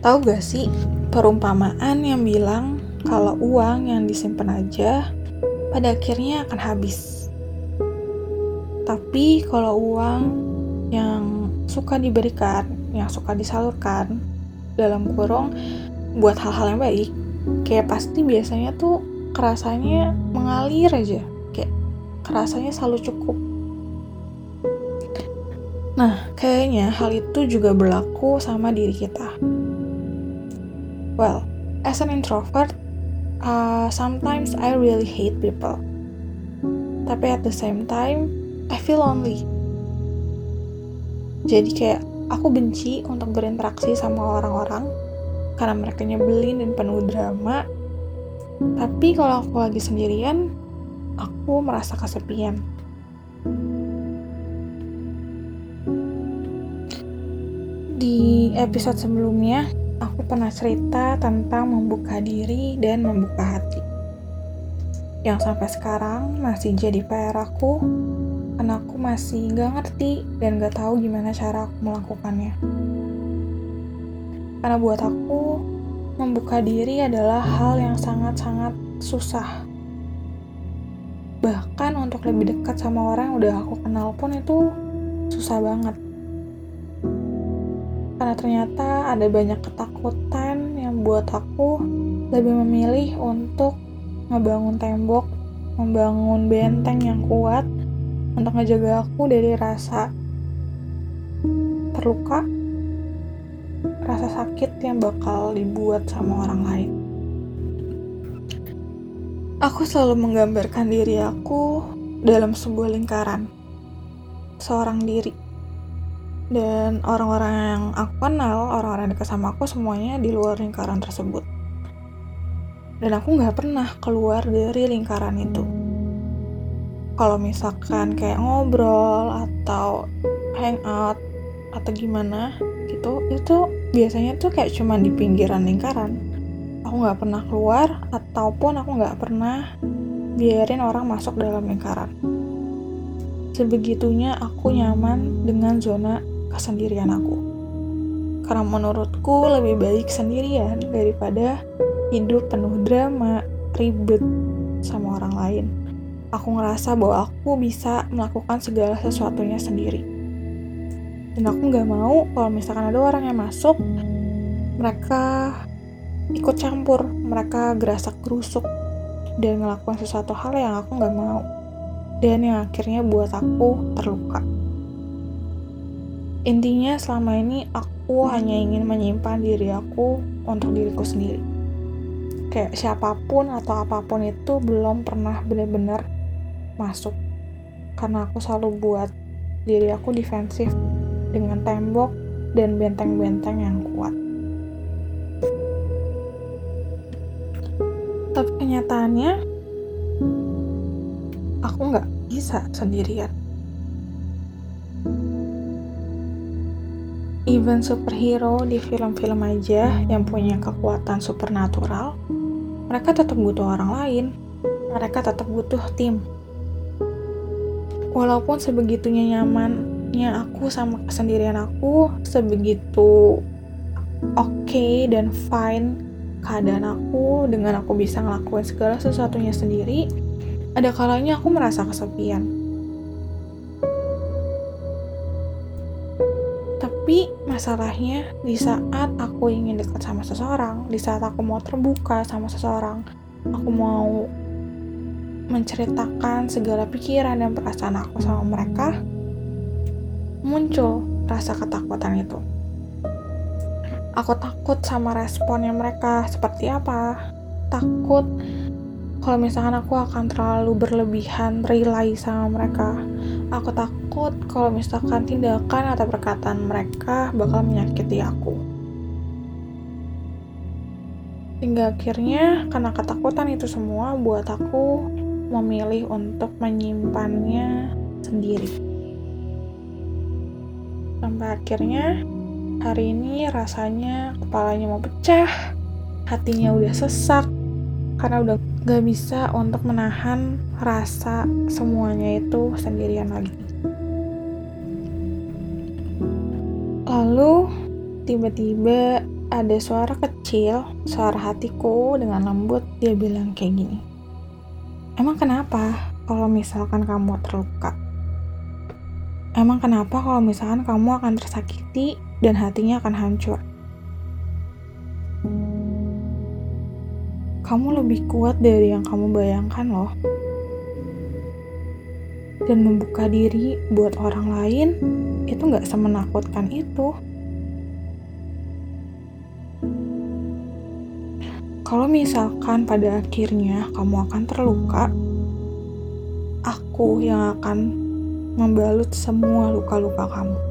Tahu gak sih perumpamaan yang bilang kalau uang yang disimpan aja pada akhirnya akan habis. Tapi kalau uang yang suka diberikan, yang suka disalurkan dalam kurung buat hal-hal yang baik, kayak pasti biasanya tuh kerasanya mengalir aja, kayak kerasanya selalu cukup. Nah, kayaknya hal itu juga berlaku sama diri kita. Well, as an introvert, uh, sometimes I really hate people. Tapi at the same time, I feel lonely. Jadi kayak aku benci untuk berinteraksi sama orang-orang karena mereka nyebelin dan penuh drama. Tapi kalau aku lagi sendirian, aku merasa kesepian. Di episode sebelumnya, aku pernah cerita tentang membuka diri dan membuka hati. Yang sampai sekarang masih jadi PR aku, karena aku masih gak ngerti dan gak tahu gimana cara aku melakukannya. Karena buat aku, membuka diri adalah hal yang sangat-sangat susah. Bahkan untuk lebih dekat sama orang yang udah aku kenal pun itu susah banget karena ternyata ada banyak ketakutan yang buat aku lebih memilih untuk ngebangun tembok, membangun benteng yang kuat untuk ngejaga aku dari rasa terluka, rasa sakit yang bakal dibuat sama orang lain. Aku selalu menggambarkan diri aku dalam sebuah lingkaran, seorang diri dan orang-orang yang aku kenal, orang-orang dekat sama aku semuanya di luar lingkaran tersebut. Dan aku nggak pernah keluar dari lingkaran itu. Kalau misalkan kayak ngobrol atau hangout atau gimana gitu, itu biasanya tuh kayak cuma di pinggiran lingkaran. Aku nggak pernah keluar ataupun aku nggak pernah biarin orang masuk dalam lingkaran sebegitunya aku nyaman dengan zona kesendirian aku. Karena menurutku lebih baik sendirian daripada hidup penuh drama, ribet sama orang lain. Aku ngerasa bahwa aku bisa melakukan segala sesuatunya sendiri. Dan aku nggak mau kalau misalkan ada orang yang masuk, mereka ikut campur, mereka gerasak gerusuk dan melakukan sesuatu hal yang aku nggak mau. Dan yang akhirnya buat aku terluka. Intinya selama ini aku hanya ingin menyimpan diri aku untuk diriku sendiri. Kayak siapa pun atau apa pun itu belum pernah benar-benar masuk. Karena aku selalu buat diri aku defensif dengan tembok dan benteng-benteng yang kuat. Tapi kenyataannya, aku nggak bisa sendirian even superhero di film-film aja yang punya kekuatan supernatural, mereka tetap butuh orang lain. Mereka tetap butuh tim. Walaupun sebegitunya nyamannya aku sama kesendirian aku, sebegitu oke okay dan fine keadaan aku dengan aku bisa ngelakuin segala sesuatunya sendiri, ada kalanya aku merasa kesepian masalahnya di saat aku ingin dekat sama seseorang, di saat aku mau terbuka sama seseorang, aku mau menceritakan segala pikiran dan perasaan aku sama mereka, muncul rasa ketakutan itu. Aku takut sama responnya mereka seperti apa. Takut kalau misalkan aku akan terlalu berlebihan rely sama mereka aku takut kalau misalkan tindakan atau perkataan mereka bakal menyakiti aku. Hingga akhirnya karena ketakutan itu semua buat aku memilih untuk menyimpannya sendiri. Sampai akhirnya hari ini rasanya kepalanya mau pecah hatinya udah sesak karena udah gak bisa untuk menahan rasa semuanya itu sendirian lagi. Lalu tiba-tiba ada suara kecil, suara hatiku dengan lembut, dia bilang kayak gini. Emang kenapa kalau misalkan kamu terluka? Emang kenapa kalau misalkan kamu akan tersakiti dan hatinya akan hancur? Kamu lebih kuat dari yang kamu bayangkan loh. Dan membuka diri buat orang lain itu gak semenakutkan itu. Kalau misalkan pada akhirnya kamu akan terluka, aku yang akan membalut semua luka-luka kamu.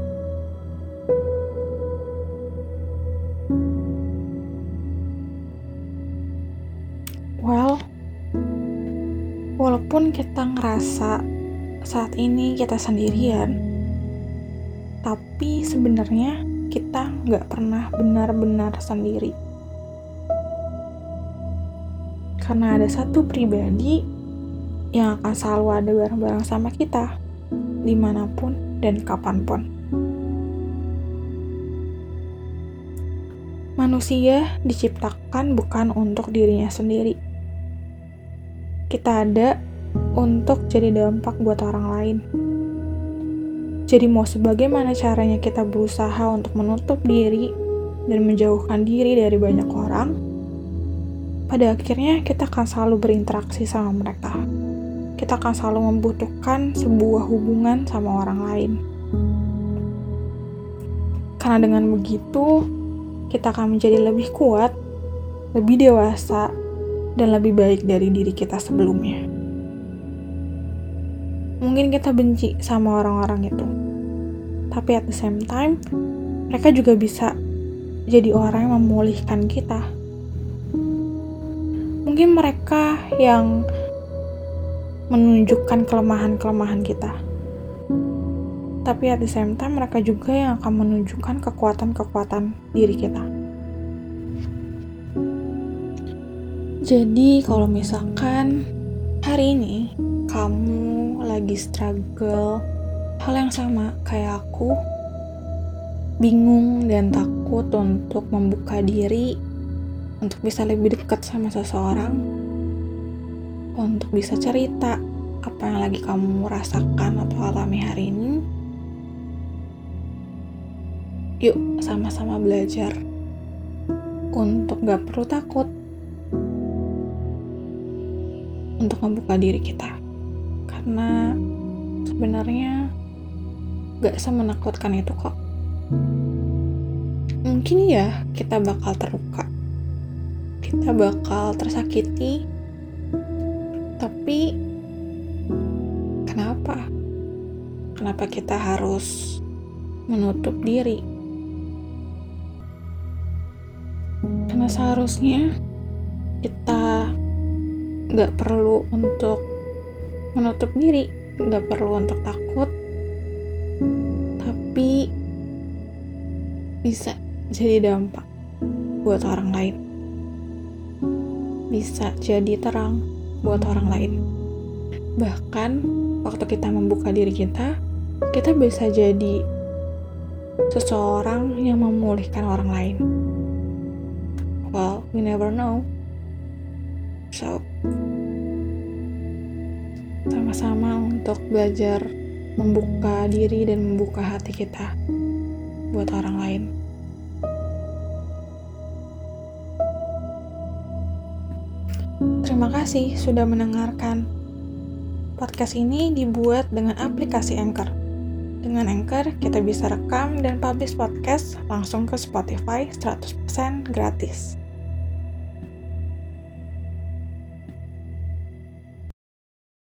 Walaupun kita ngerasa saat ini kita sendirian, tapi sebenarnya kita nggak pernah benar-benar sendiri. Karena ada satu pribadi yang akan selalu ada bareng-bareng sama kita di mana pun dan kapan pun. Manusia diciptakan bukan untuk dirinya sendiri. Kita ada untuk jadi dampak buat orang lain. Jadi mau sebagaimana caranya kita berusaha untuk menutup diri dan menjauhkan diri dari banyak orang, pada akhirnya kita akan selalu berinteraksi sama mereka kita akan selalu membutuhkan sebuah hubungan sama orang lain. Karena dengan begitu, kita akan menjadi lebih kuat, lebih dewasa, dan lebih baik dari diri kita sebelumnya. Mungkin kita benci sama orang-orang itu, tapi at the same time, mereka juga bisa jadi orang yang memulihkan kita. Mungkin mereka yang menunjukkan kelemahan-kelemahan kita. Tapi at the same time mereka juga yang akan menunjukkan kekuatan-kekuatan diri kita. Jadi kalau misalkan hari ini kamu lagi struggle hal yang sama kayak aku, bingung dan takut untuk membuka diri untuk bisa lebih dekat sama seseorang, untuk bisa cerita apa yang lagi kamu rasakan atau alami hari ini. Yuk, sama-sama belajar untuk gak perlu takut untuk membuka diri kita, karena sebenarnya gak semenakutkan itu kok. Mungkin ya kita bakal terluka, kita bakal tersakiti tapi kenapa? Kenapa kita harus menutup diri? Karena seharusnya kita nggak perlu untuk menutup diri, nggak perlu untuk takut, tapi bisa jadi dampak buat orang lain, bisa jadi terang buat orang lain. Bahkan waktu kita membuka diri kita, kita bisa jadi seseorang yang memulihkan orang lain. Well, we never know. So, sama-sama untuk belajar membuka diri dan membuka hati kita buat orang lain. Terima kasih sudah mendengarkan. Podcast ini dibuat dengan aplikasi Anchor. Dengan Anchor, kita bisa rekam dan publish podcast langsung ke Spotify 100% gratis.